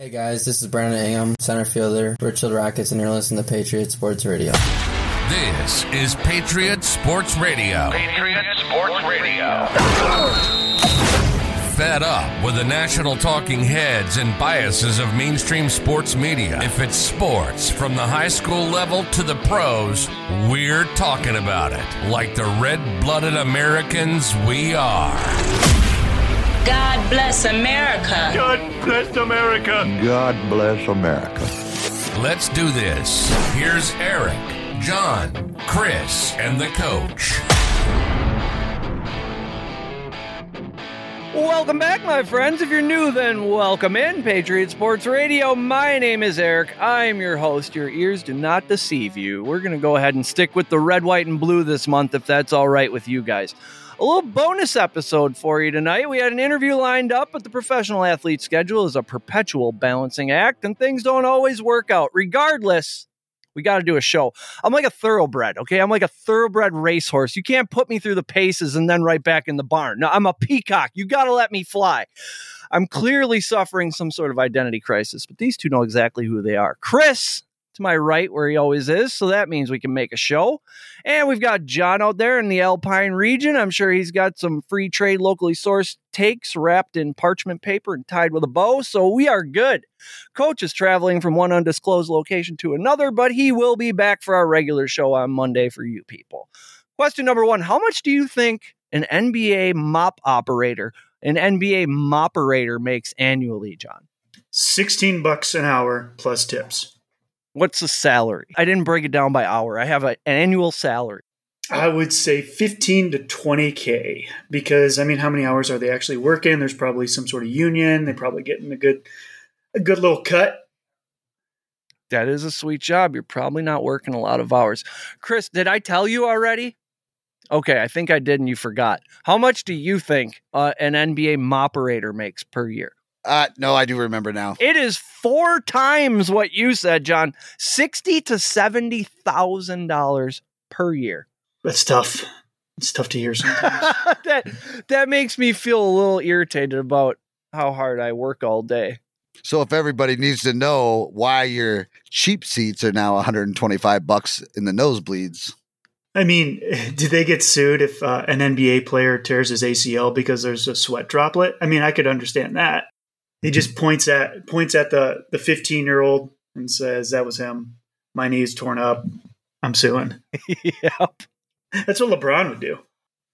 Hey guys, this is Brandon Ingham, center fielder, Richfield Rockets, and you're listening to Patriot Sports Radio. This is Patriot Sports Radio. Patriot Sports Radio. Fed up with the national talking heads and biases of mainstream sports media. If it's sports, from the high school level to the pros, we're talking about it. Like the red blooded Americans we are. God bless America. God bless America. God bless America. Let's do this. Here's Eric, John, Chris, and the coach. Welcome back, my friends. If you're new, then welcome in Patriot Sports Radio. My name is Eric. I am your host. Your ears do not deceive you. We're going to go ahead and stick with the red, white, and blue this month, if that's all right with you guys. A little bonus episode for you tonight. We had an interview lined up, but the professional athlete schedule is a perpetual balancing act, and things don't always work out. Regardless, we got to do a show. I'm like a thoroughbred, okay? I'm like a thoroughbred racehorse. You can't put me through the paces and then right back in the barn. No, I'm a peacock. You got to let me fly. I'm clearly suffering some sort of identity crisis, but these two know exactly who they are. Chris to my right, where he always is, so that means we can make a show. And we've got John out there in the Alpine region. I'm sure he's got some free trade, locally sourced takes wrapped in parchment paper and tied with a bow, so we are good. Coach is traveling from one undisclosed location to another, but he will be back for our regular show on Monday for you people. Question number one How much do you think an NBA mop operator, an NBA moperator makes annually, John? 16 bucks an hour plus tips. What's the salary? I didn't break it down by hour. I have a, an annual salary. I would say 15 to 20k because I mean how many hours are they actually working? There's probably some sort of union. They're probably getting a good a good little cut. That is a sweet job. You're probably not working a lot of hours. Chris, did I tell you already? Okay, I think I did and you forgot. How much do you think uh, an NBA moperator makes per year? Uh, no, I do remember now. It is four times what you said, John. Sixty to seventy thousand dollars per year. That's tough. It's tough to hear sometimes. that that makes me feel a little irritated about how hard I work all day. So if everybody needs to know why your cheap seats are now 125 bucks in the nosebleeds. I mean, do they get sued if uh, an NBA player tears his ACL because there's a sweat droplet? I mean, I could understand that. He just points at points at the the 15 year old and says, "That was him. My knee's torn up. I'm suing." yep. That's what LeBron would do.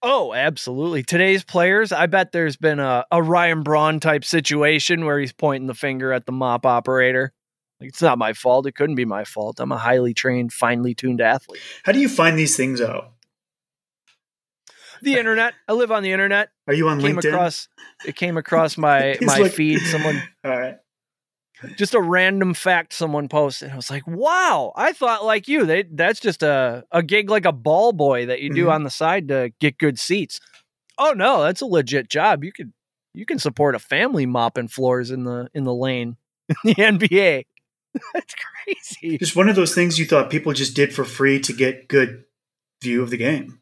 Oh, absolutely. Today's players, I bet there's been a, a Ryan Braun type situation where he's pointing the finger at the mop operator. Like, it's not my fault. It couldn't be my fault. I'm a highly trained, finely tuned athlete. How do you find these things out? The internet. I live on the internet. Are you on came LinkedIn? across it came across my my like- feed. Someone All right. just a random fact someone posted. I was like, wow, I thought like you, they that's just a, a gig like a ball boy that you do Mhm. on the side to get good seats. Oh no, that's a legit job. You could you can support a family mopping floors in the in the lane in the NBA. that's crazy. Just one of those things you thought people just did for free to get good view of the game.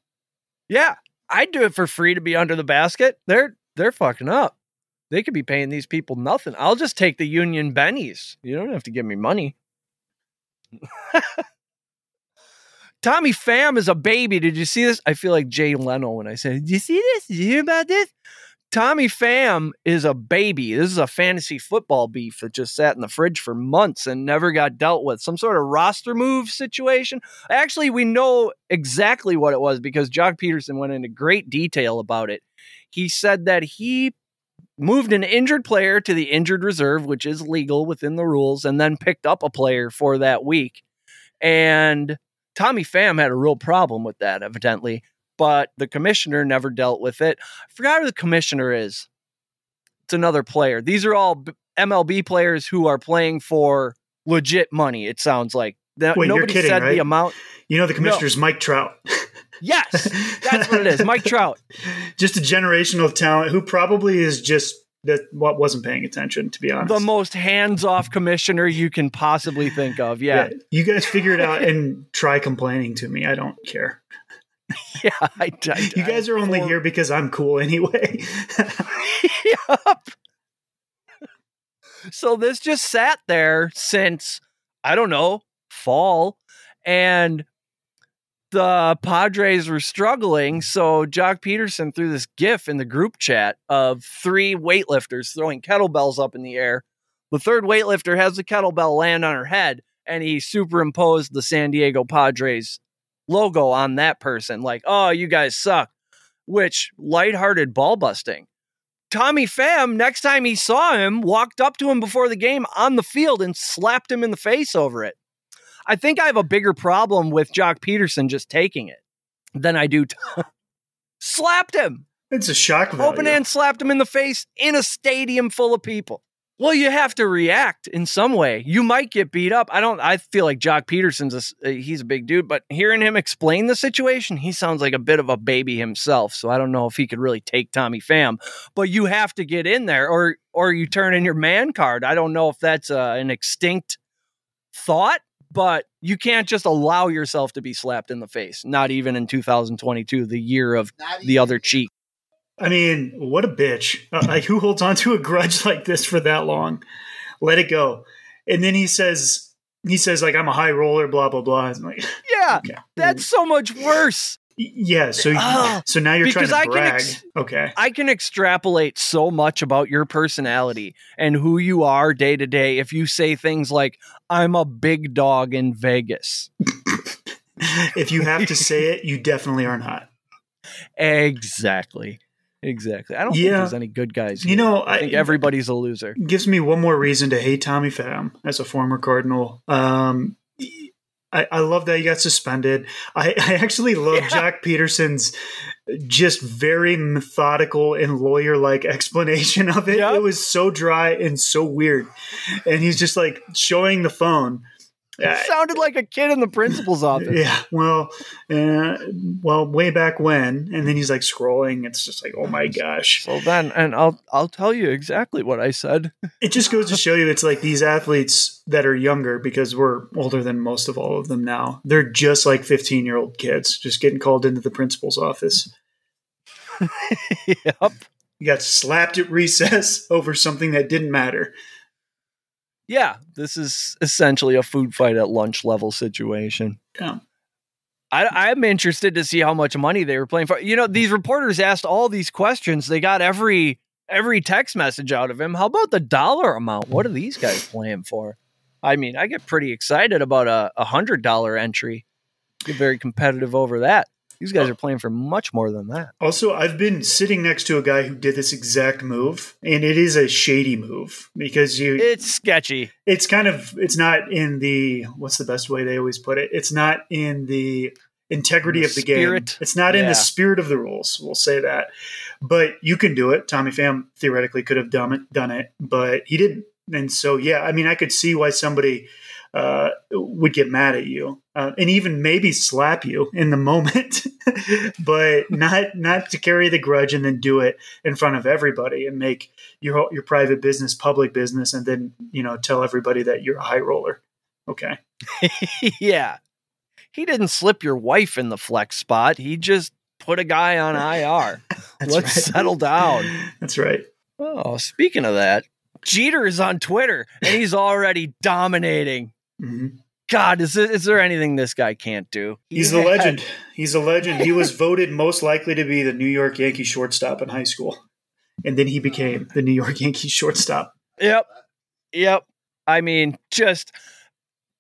Yeah. I'd do it for free to be under the basket. They're they're fucking up. They could be paying these people nothing. I'll just take the union bennies. You don't have to give me money. Tommy Pham is a baby. Did you see this? I feel like Jay Leno when I say, Did you see this? Did you hear about this? Tommy Pham is a baby. This is a fantasy football beef that just sat in the fridge for months and never got dealt with. Some sort of roster move situation. Actually, we know exactly what it was because Joc Pederson went into great detail about it. He said that he moved an injured player to the injured reserve, which is legal within the rules, and then picked up a player for that week. And Tommy Pham had a real problem with that, evidently, but the commissioner never dealt with it. I forgot who the commissioner is. It's another player. These are all MLB players who are playing for legit money, it sounds like. That- Wait, you're nobody kidding, said right? the amount. You know the commissioner's Mike Trout. Yes, that's what it is. Mike Trout. just a generational talent who probably is just that what wasn't paying attention to be honest. the most hands-off commissioner you can possibly think of. Yeah, You guys figure it out and try complaining to me. I don't care. yeah. I, I, You guys are only here because I'm cool anyway. Yup. so this just sat there since I don't know fall, and the Padres were struggling. So Joc Pederson threw this GIF in the group chat of three weightlifters throwing kettlebells up in the air. The third weightlifter has the kettlebell land on her head, and he superimposed the San Diego Padres logo on that person. Like, oh, you guys suck. Which lighthearted ball busting. Tommy Pham, next time he saw him, walked up to him before the game on the field and slapped him in the face over it. I think I have a bigger problem with Joc Pederson just taking it than I do. T- slapped him. It's a shock value. Open hand slapped him in the face in a stadium full of people. Well, you have to react in some way. You might get beat up. I don't. I feel like Joc Pederson's a, uh, he's a big dude, but hearing him explain the situation, he sounds like a bit of a baby himself. So I don't know if he could really take Tommy Pham. But you have to get in there, or or you turn in your man card. I don't know if that's uh, an extinct thought, but you can't just allow yourself to be slapped in the face. Not even in 2022, the year of the other cheek. I mean, what a bitch! Uh, like, who holds on to a grudge like this for that long? Let it go. And then he says, he says like I'm a high roller, blah blah blah. I'm like, Yeah, okay. that's so much worse. yeah. So Oh, so now you're trying to I can brag. ex- okay. I can extrapolate so much about your personality and who you are day to day if you say things like, I'm a big dog in Vegas. if you have to say it, you definitely are not. Exactly. Exactly. I don't think there's any good guys. You know, I think everybody's a loser. gives me one more reason to hate Tommy Pham as a former Cardinal. Um, I, I love that he got suspended. I, I actually love Yeah. Joc Pederson's just very methodical and lawyer like explanation of it. Yep. It was so dry and so weird. And he's just like showing the phone. It sounded like a kid in the principal's office. Yeah, well, uh, well, way back when, and then he's like scrolling. It's just like, oh my gosh! So then, and I'll I'll tell you exactly what I said. It just goes to show you, it's like these athletes that are younger because we're older than most of all of them now. They're just like fifteen-year-old kids, just getting called into the principal's office. yep. You got slapped at recess over something that didn't matter. Yeah, this is essentially a food fight at lunch level situation. Yeah. I, I'm interested to see how much money they were playing for. You know, these reporters asked all these questions. They got every every text message out of him. How about the dollar amount? What are these guys playing for? I mean, I get pretty excited about a, a hundred dollar entry. Get very competitive over that. These guys oh. are playing for much more than that. Also, I've been sitting next to a guy who did this exact move, and it is a shady move because you It's sketchy. it's kind of it's not in the what's the best way they always put it? It's not in the integrity The of the spirit? game it's not in the spirit of the rules we'll say that. But you can do it. Tommy pham theoretically could have done it done it but he didn't. And so yeah i mean i could see why somebody uh, would get mad at you uh, and even maybe slap you in the moment but not not to carry the grudge and then do it in front of everybody and make your your private business public business and then you know tell everybody that you're a high roller okay yeah. He didn't slip your wife in the flex spot. He just put a guy on IR. Let's right. settle down. that's right Oh, speaking of that, Jeter is on Twitter and he's already dominating. Hmm God, is there, is there anything this guy can't do? he's He the had- legend he's a legend he was voted most likely to be the new york yankees shortstop in high school and then he became the new york yankees shortstop Yep. Yep. I mean, just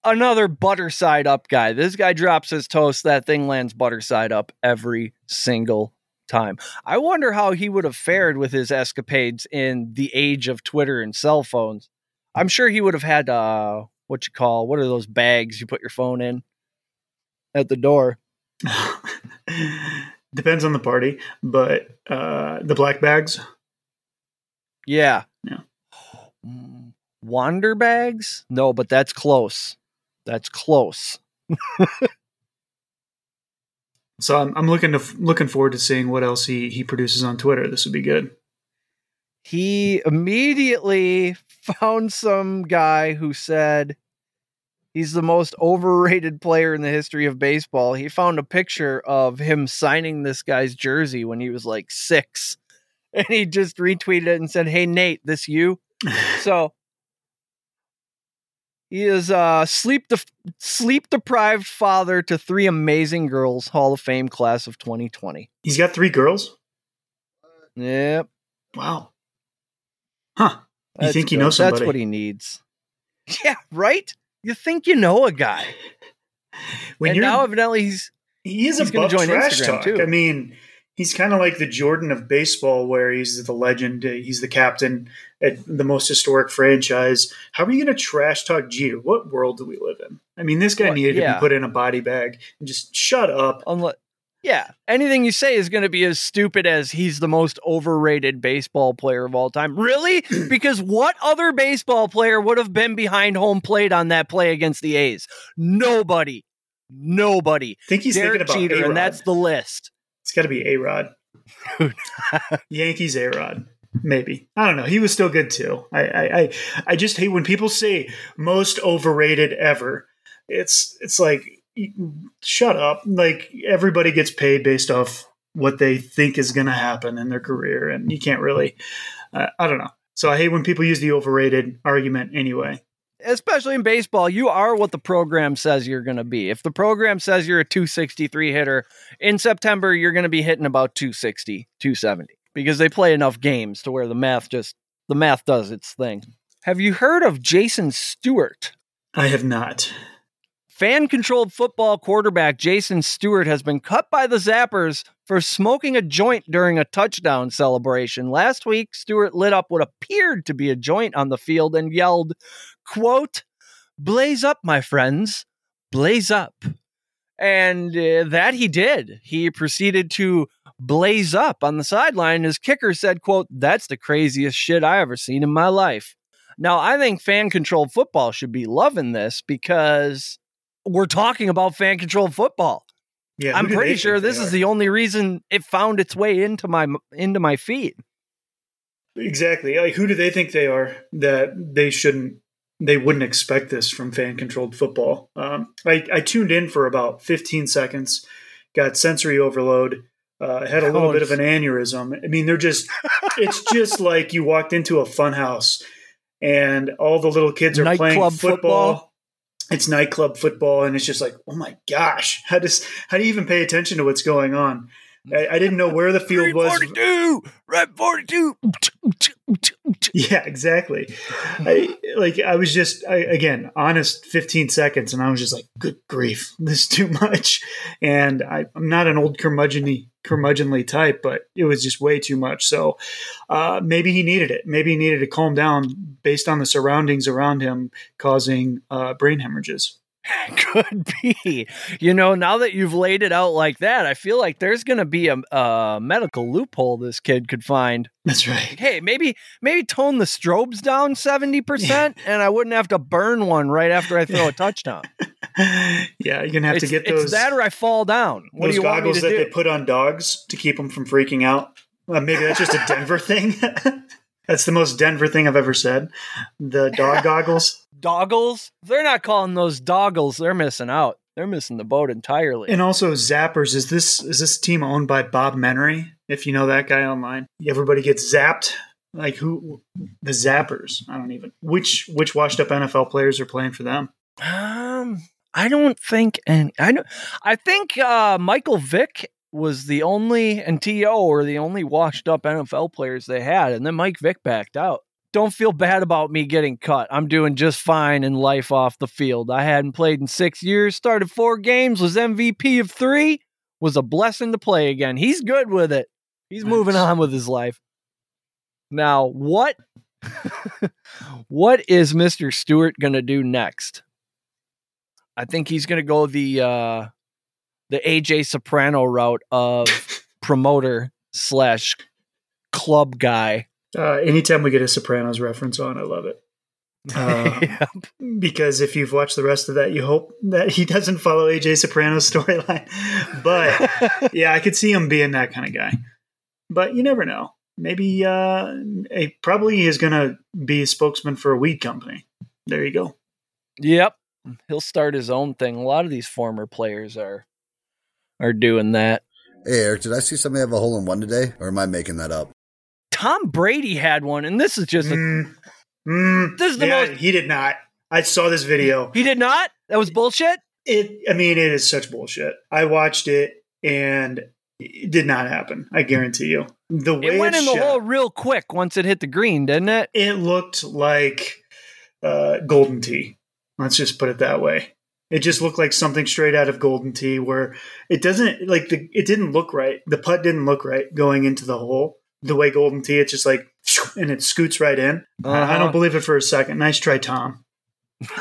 another butter side up guy. This guy drops his toast, that thing lands butter side up every single time. I wonder how he would have fared with his escapades in the age of Twitter and cell phones. I'm sure he would have had uh what you call what are those bags you put your phone in at the door. depends on the party but uh the black bags Yeah. Yeah. Wander bags? No, but that's close. That's close. so i'm, I'm looking to looking forward to seeing what else he he produces on twitter this would be good he immediately found some guy who said he's the most overrated player in the history of baseball. He found a picture of him signing this guy's jersey when he was like six. And he just retweeted it and said, Hey, Nate, this you? So He is a sleep def- sleep deprived father to three amazing girls. Hall of Fame class of 2020. He's got three girls. Yep. Wow. Huh. You that's think you good. know somebody? That's what he needs. Yeah, right. You think you know a guy, When and you're now evidently he's he is he's above join trash Instagram, talk. too. I mean, he's kind of like the Jordan of baseball, where he's the legend. uh, He's the captain at the most historic franchise. How are you going to trash talk Jeter? What world do we live in? I mean, this guy Well, needed to be put in a body bag and just shut up. unless. Yeah, anything you say is going to be as stupid as he's the most overrated baseball player of all time. Really? Because what other baseball player would have been behind home plate on that play against the A's? Nobody. Nobody. I think he's Derek thinking about Jeter, A-Rod. and that's the list. It's got to be A Rod. Yankees A Rod. Maybe I don't know. He was still good too. I, I I I just hate when people say most overrated ever. It's it's like shut up. Like everybody gets paid based off what they think is going to happen in their career, and you can't really. Uh, I don't know. So I hate when people use the overrated argument anyway. especially in baseball, you are what the program says you're going to be. If the program says you're a 263 hitter, in September, you're going to be hitting about 260, 270 because they play enough games to where the math just, the math does its thing. Have you heard of Jason Stewart? I have not. Fan controlled football quarterback Jason Stewart has been cut by the Zappers for smoking a joint during a touchdown celebration. Last week, Stewart lit up what appeared to be a joint on the field and yelled, quote, Blaze up, my friends, blaze up. And uh, that he did. He proceeded to blaze up on the sideline. His kicker said, quote, That's the craziest shit I ever seen in my life. Now, I think fan controlled football should be loving this because we're talking about fan controlled football. Yeah, I'm pretty sure this is the only reason it found its way into my into my feed. Exactly. Like, who do they think they are that they shouldn't, they wouldn't expect this from fan controlled football? Um, I, I tuned in for about 15 seconds, got sensory overload, uh, had a little bit of an aneurysm. I mean, they're just, it's just like you walked into a fun house and all the little kids are playing football. football? It's nightclub football, and it's just like, oh my gosh, how does how do you even pay attention to what's going on? I, I didn't know where the field was. 42, red 42. Yeah, exactly. I like I was just I, again honest 15 seconds, and I was just like, "Good grief, this is too much." And I, I'm not an old curmudgeonly curmudgeonly type, but it was just way too much. So uh, maybe he needed it. Maybe he needed to calm down based on the surroundings around him, causing uh, brain hemorrhages. Could be. You know, now that you've laid it out like that, I feel like there's going to be a, a medical loophole this kid could find. That's right. Hey, maybe maybe tone the strobes down 70% and I wouldn't have to burn one right after I throw a touchdown. yeah, you're gonna have it's, to get those. it's that or I fall down. What those do you goggles to that do? they put on dogs to keep them from freaking out. Uh, maybe that's just a Denver thing. that's the most Denver thing I've ever said. The dog goggles. Doggles? They're not calling those doggles, they're missing out. They're missing the boat entirely. And also Zappers. Is this is this team owned by Bob Menery? If you know that guy online, everybody gets zapped. Like who? The Zappers. I don't even. Which which washed up NFL players are playing for them? Um, I don't think, and I don't. I think uh, Michael Vick was the only, and To were the only washed up NFL players they had, and then Mike Vick backed out. Don't feel bad about me getting cut. I'm doing just fine in life off the field. I hadn't played in six years. Started four games. Was MVP of three. Was a blessing to play again. He's good with it. He's moving on with his life. Now, what what is Mr. Stewart going to do next? I think he's going to go the uh the AJ Soprano route of promoter slash club guy. Uh, anytime we get a Sopranos reference on, I love it. Uh, because if you've watched the rest of that, you hope that he doesn't follow AJ Soprano's storyline. But yeah, I could see him being that kind of guy. But you never know. Maybe uh, he probably is going to be a spokesman for a weed company. There you go. Yep. He'll start his own thing. A lot of these former players are are doing that. Hey, Eric, did I see somebody have a hole in one today, or am I making that up? Tom Brady had one, and this is just a Mm, mm, This is the yeah, most- He did not. I saw this video. He did not. That was bullshit. It. I mean, it is such bullshit. I watched it and it did not happen. I guarantee you. The way It went it's in the hole real quick once it hit the green, didn't it? it looked like uh, Golden Tee. Let's just put it that way. It just looked like something straight out of Golden Tee, where it doesn't like the. It didn't look right. The putt didn't look right going into the hole. The way Golden Tee, it's just like and it scoots right in. I, I Uh-huh. don't believe it for a second. Nice try, Tom.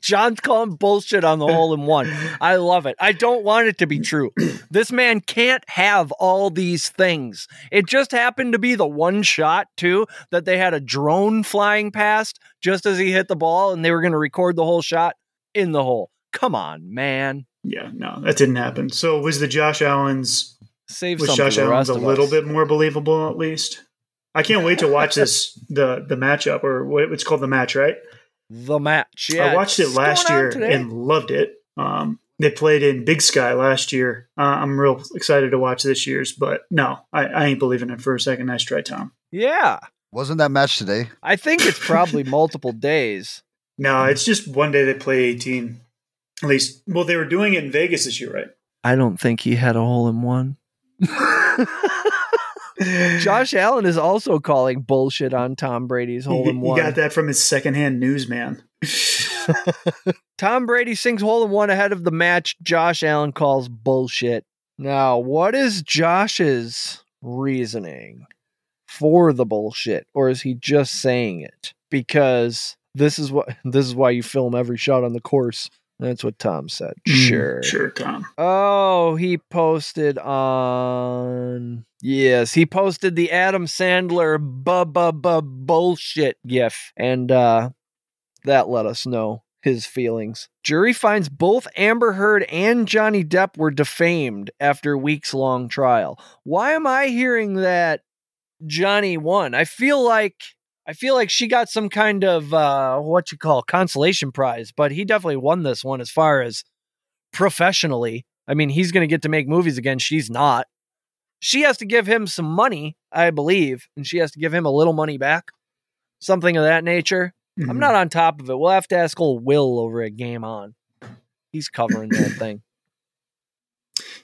John's calling bullshit on the hole in one. I love it. I don't want it to be true. This man can't have all these things. It just happened to be the one shot, too, that they had a drone flying past just as he hit the ball and they were going to record the whole shot in the hole. Come on, man. Yeah, no, that didn't happen. So was the Josh Allen's Save was some Josh for the Allen's a little us. bit more believable at least? I can't wait to watch this the the matchup or what it's called the match, right? The match. Yeah, I watched it last year today. and loved it. Um, they played in Big Sky last year. Uh, I'm real excited to watch this year's, but no, I, I ain't believing it for a second. Nice try, Tom. yeah. Wasn't that match today? I think it's probably multiple days. No, it's just one day they play 18. At least, well, they were doing it in Vegas this year, right? I don't think he had a hole in one. Josh Allen is also calling bullshit on Tom Brady's hole in one. he got that from his secondhand newsman. Tom Brady sings hole in one ahead of the match. Josh Allen calls bullshit. Now, what is Josh's reasoning for the bullshit, or is he just saying it? Because this is what this is why you film every shot on the course. That's what Tom said. Sure. Mm, Sure, Tom. Oh, he posted on. Yes, he posted the Adam Sandler bu bu bu bullshit gif, and uh, that let us know his feelings. Jury finds both Amber Heard and Johnny Depp were defamed after weeks long trial. Why am I hearing that Johnny won? I feel like I feel like she got some kind of uh, what you call consolation prize, but he definitely won this one as far as professionally. I mean, he's going to get to make movies again. She's not. She has to give him some money, I believe, and she has to give him a little money back, something of that nature. I'm Mhm. not on top of it. We'll have to ask old Will over at Game On. He's covering that thing.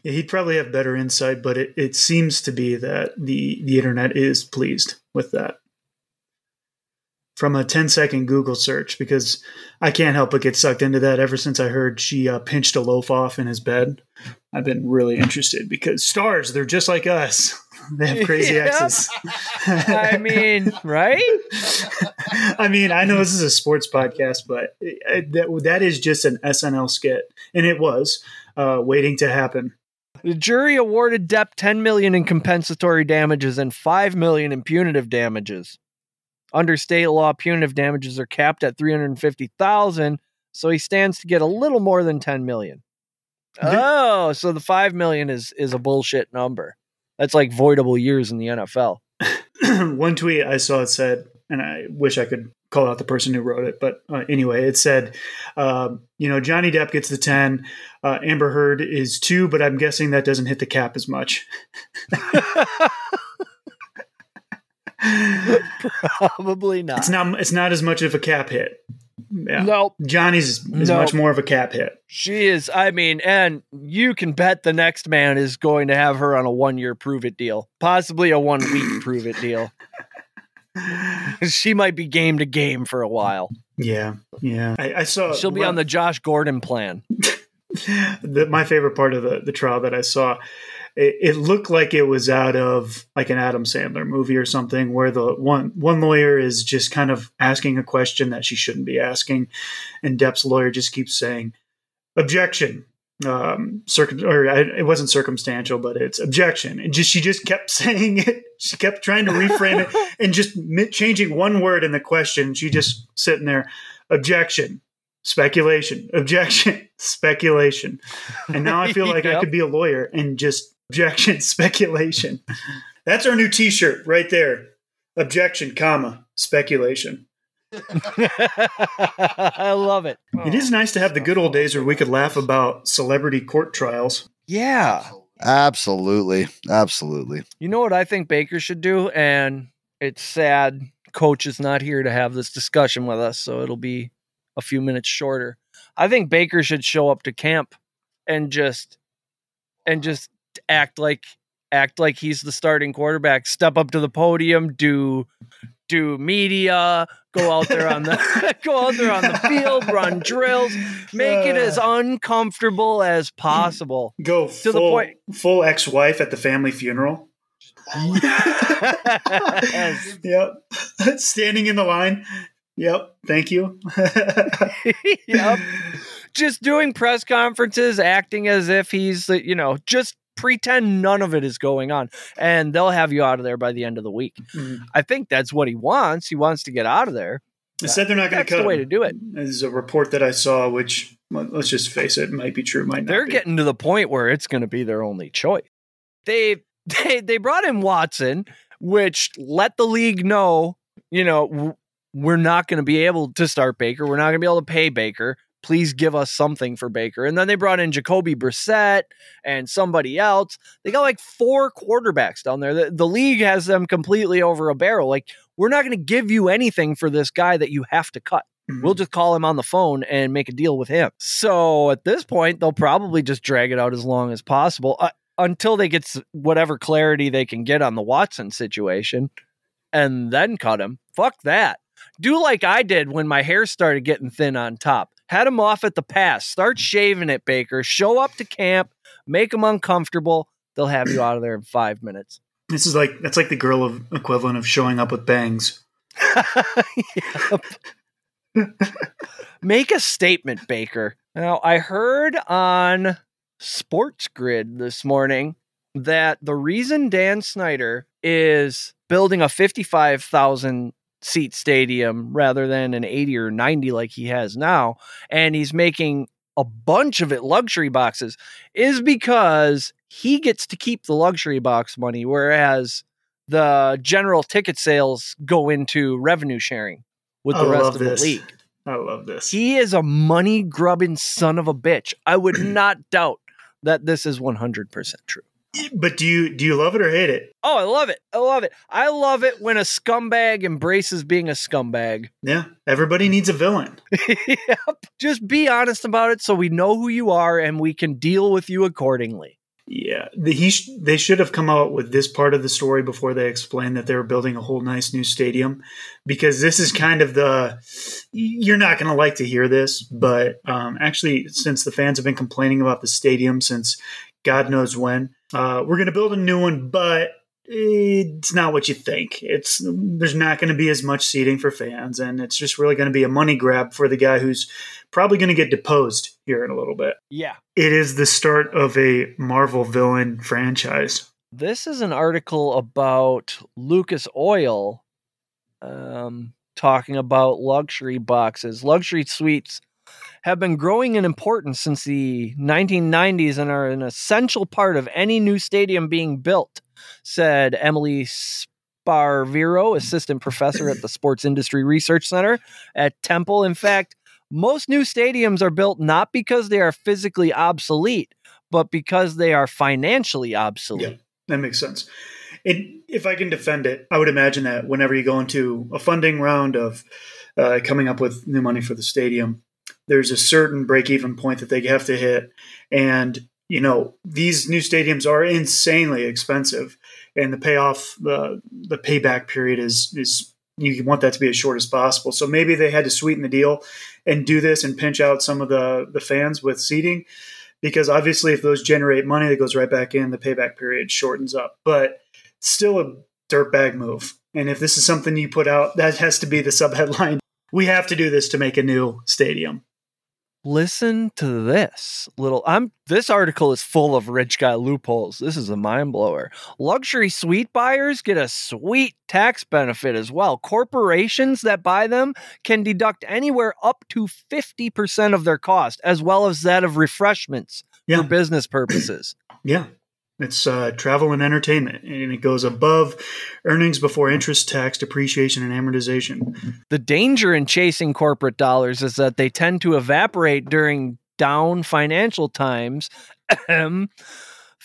Yeah, he'd probably have better insight, but it, it seems to be that the, the internet is pleased with that. From a 10 second Google search, because I can't help but get sucked into that ever since I heard she uh, pinched a loaf off in his bed. I've been really interested because stars, they're just like us. They have crazy Yep. exes. I mean, right? I mean, I know this is a sports podcast, but that, that is just an SNL skit. And it was uh, waiting to happen. The jury awarded Depp 10 million in compensatory damages and 5 million in punitive damages. Under state law, punitive damages are capped at 350,000, so he stands to get a little more than 10 million. Oh, so the 5 million is is a bullshit number. That's like voidable years in the NFL. one tweet I saw it said, and I wish I could call out the person who wrote it, but uh, anyway, it said, um, you know, Johnny Depp gets the 10, uh, Amber Heard is two, but I'm guessing that doesn't hit the cap as much. Probably not. It's not, it's not as much of a cap hit. Yeah. Nope. Johnny's is Nope. much more of a cap hit. She is, I mean, and you can bet the next man is going to have her on a one year prove it deal, possibly a one week prove it deal. she might be game to game for a while. Yeah. Yeah. I, I saw She'll be on the Josh Gordon plan. the, my favorite part of the, the trial that I saw, it, it looked like it was out of like an Adam Sandler movie or something, where the one one lawyer is just kind of asking a question that she shouldn't be asking, and Depp's lawyer just keeps saying, "Objection." Um, circum or I, it wasn't circumstantial, but it's objection, and just she just kept saying it. She kept trying to reframe it and just changing one word in the question. She just sitting there, objection, speculation, objection, speculation. And now I feel like I could be a lawyer and just objection, speculation. That's our new T-shirt right there. Objection, comma speculation. I love it. It is nice to have the good old days where we could laugh about celebrity court trials. Yeah. Absolutely. Absolutely. You know what I think Baker should do? And it's sad coach is not here to have this discussion with us, so it'll be a few minutes shorter. I think Baker should show up to camp and just and just act like act like he's the starting quarterback. Step up to the podium, do do media, go out there on the go out there on the field, run drills, make it as uncomfortable as possible. Go To the full, point- full ex-wife at the family funeral. Yes. Yep. Standing in the line. Yep. Thank you. yep. Just doing press conferences, acting as if he's, uh, you know, just pretend none of it is going on, and they'll have you out of there by the end of the week. Mhm. I think that's what he wants. He wants to get out of there. They said they're not going to cut the way him. to do it. There's a report that I saw, which let- let's just face it, might be true, might not. They're be. getting to the point where it's going to be their only choice. They they they brought in Watson, which let the league know, you know, we're not going to be able to start Baker. We're not going to be able to pay Baker. Please give us something for Baker. And then they brought in Jacoby Brissett and somebody else. They got like four quarterbacks down there. The, the league has them completely over a barrel. Like, we're not going to give you anything for this guy that you have to cut. Mhm. We'll just call him on the phone and make a deal with him. So at this point, they'll probably just drag it out as long as possible uh, until they get whatever clarity they can get on the Watson situation and then cut him. Fuck that. Do like I did when my hair started getting thin on top. Had him off at the pass. Start shaving it, Baker. Show up to camp, make him uncomfortable. They'll have you out of there in five minutes. This is like that's like the girl of equivalent of showing up with bangs. Make a statement, Baker. Now, I heard on Sports Grid this morning that the reason Dan Snyder is building a 55,000 seat stadium rather than an 80 or 90 like he has now, and he's making a bunch of it luxury boxes, is because he gets to keep the luxury box money, whereas the general ticket sales go into revenue sharing with the I rest of the league. I love this. He is a money grubbing son of a bitch. I would not doubt that this is 100% true. But do you do you love it or hate it? Oh, I love it. I love it. I love it when a scumbag embraces being a scumbag. Yeah. Everybody needs a villain. yep. Just be honest about it so we know who you are and we can deal with you accordingly. Yeah, the, he sh- they should have come out with this part of the story before they explained that they were building a whole nice new stadium, because this is kind of the you're not going to like to hear this, but um, actually, since the fans have been complaining about the stadium since God knows when, uh, we're going to build a new one, but it's not what you think. It's there's not going to be as much seating for fans, and it's just really going to be a money grab for the guy who's probably going to get deposed here in a little bit. Yeah. It is the start of a Marvel villain franchise. This is an article about Lucas Oil um, talking about luxury boxes. Luxury suites have been growing in importance since the 1990s and are an essential part of any new stadium being built, said Emily Sparvero, assistant professor at the Sports Industry Research Center at Temple. In fact, most new stadiums are built not because they are physically obsolete, but because they are financially obsolete. Yeah. That makes sense. It, if I can defend it, I would imagine that whenever you go into a funding round of uh, coming up with new money for the stadium, there's a certain break even point that they have to hit. And, you know, these new stadiums are insanely expensive. And the payoff, the, the payback period is, is, you want that to be as short as possible. So maybe they had to sweeten the deal and do this and pinch out some of the, the fans with seating because obviously if those generate money that goes right back in the payback period shortens up but still a dirtbag move and if this is something you put out that has to be the sub headline we have to do this to make a new stadium Listen to this little. I'm. This article is full of rich guy loopholes. This is a mind blower. Luxury suite buyers get a sweet tax benefit as well. Corporations that buy them can deduct anywhere up to fifty percent of their cost, as well as that of refreshments yeah for business purposes. yeah it's uh, travel and entertainment and it goes above earnings before interest tax depreciation and amortization The danger in chasing corporate dollars is that they tend to evaporate during down financial times.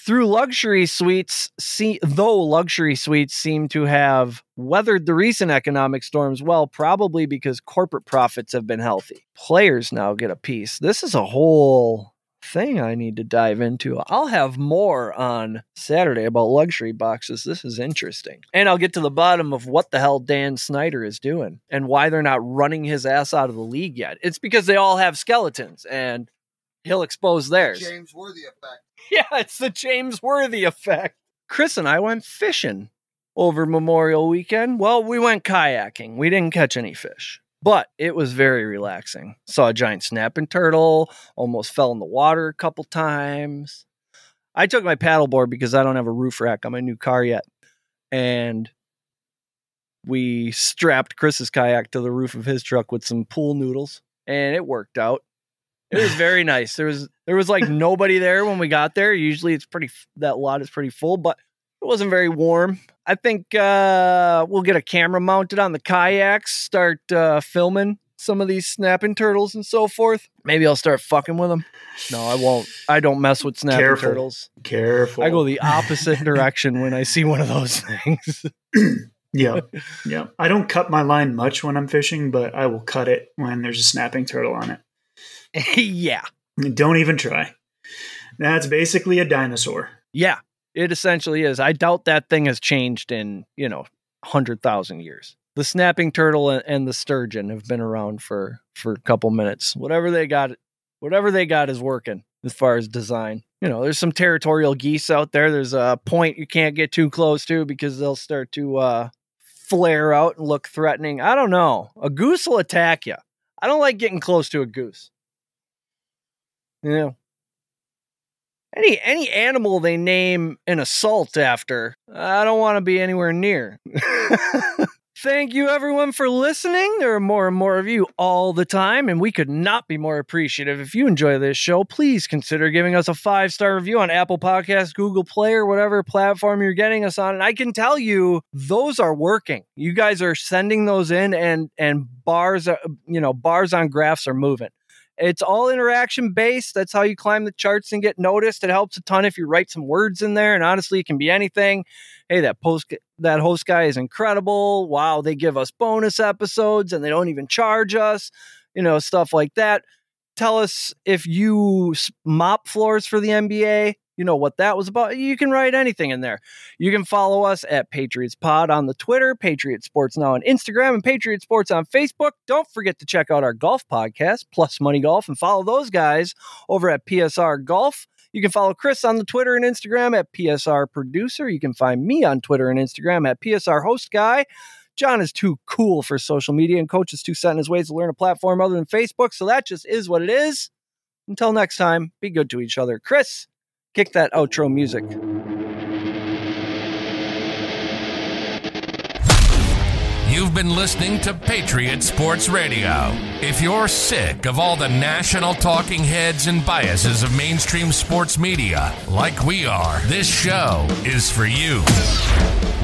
through luxury suites, see, though luxury suites seem to have weathered the recent economic storms well, probably because corporate profits have been healthy. Players now get a piece. This is a whole thing I need to dive into. I'll have more on Saturday about luxury boxes. This is interesting. And I'll get to the bottom of what the hell Dan Snyder is doing and why they're not running his ass out of the league yet. It's because they all have skeletons and he'll expose theirs. James Worthy effect. Yeah, it's the James Worthy effect. Chris and I went fishing over Memorial Weekend. Well, we went kayaking. We didn't catch any fish, but it was very relaxing. Saw a giant snapping turtle, almost fell in the water a couple times. I took my paddleboard because I don't have a roof rack on my new car yet. And we strapped Chris's kayak to the roof of his truck with some pool noodles, and it worked out. It was very nice. There was there was like nobody there when we got there. Usually it's pretty that lot is pretty full, but it wasn't very warm. I think uh, we'll get a camera mounted on the kayaks, start uh, filming some of these snapping turtles and so forth. Maybe I'll start fucking with them. No, I won't. I don't mess with snapping Careful. turtles. Careful. I go the opposite direction when I see one of those things. Yeah. Yeah. I don't cut my line much when I'm fishing, but I will cut it when there's a snapping turtle on it. yeah. Don't even try. That's basically a dinosaur. Yeah, it essentially is. I doubt that thing has changed in, you know, 100,000 years. The snapping turtle and, the sturgeon have been around for for a couple minutes. Whatever they got whatever they got is working as far as design. You know, there's some territorial geese out there. There's a point you can't get too close to because they'll start to uh flare out and look threatening. I don't know. A goose will attack you. I don't like getting close to a goose. You know, any any animal they name an assault after, I don't want to be anywhere near. Thank you everyone for listening. There are more and more of you all the time, and we could not be more appreciative. If you enjoy this show, please consider giving us a five star review on Apple Podcasts, Google Play, or whatever platform you're getting us on. And I can tell you, those are working. You guys are sending those in, and and bars, you know, bars on graphs are moving. It's all interaction based. That's how you climb the charts and get noticed. It helps a ton if you write some words in there. And honestly, it can be anything. Hey, that post that host guy is incredible. Wow, they give us bonus episodes and they don't even charge us. You know, stuff like that. Tell us if you mop floors for the NBA. You know what that was about. You can write anything in there. You can follow us at Patriots Pod on the Twitter, Patriot Sports Now on Instagram, and Patriot Sports on Facebook. Don't forget to check out our golf podcast, Plus Money Golf, and follow those guys over at PSR Golf. You can follow Chris on the Twitter and Instagram at PSR Producer. You can find me on Twitter and Instagram at PSR Host Guy. John is too cool for social media, and Coach is too set in his ways to learn a platform other than Facebook. So that just is what it is. Until next time, be good to each other. Chris, kick that outro music. You've been listening to Patriot Sports Radio. If you're sick of all the national talking heads and biases of mainstream sports media, like we are, this show is for you.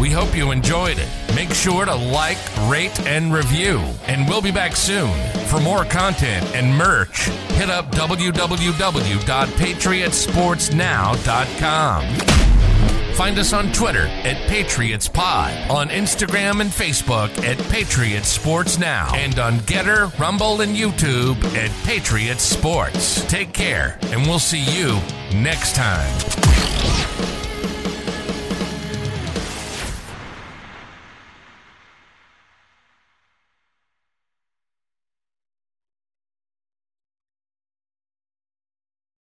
We hope you enjoyed it. Make sure to like, rate, and review. And we'll be back soon. For more content and merch, hit up www.patriotsportsnow.com. Find us on Twitter at Patriots Pod, on Instagram and Facebook at Patriots Sports Now, and on Gettr, Rumble, and YouTube at Patriots Sports. Take care, and we'll see you next time.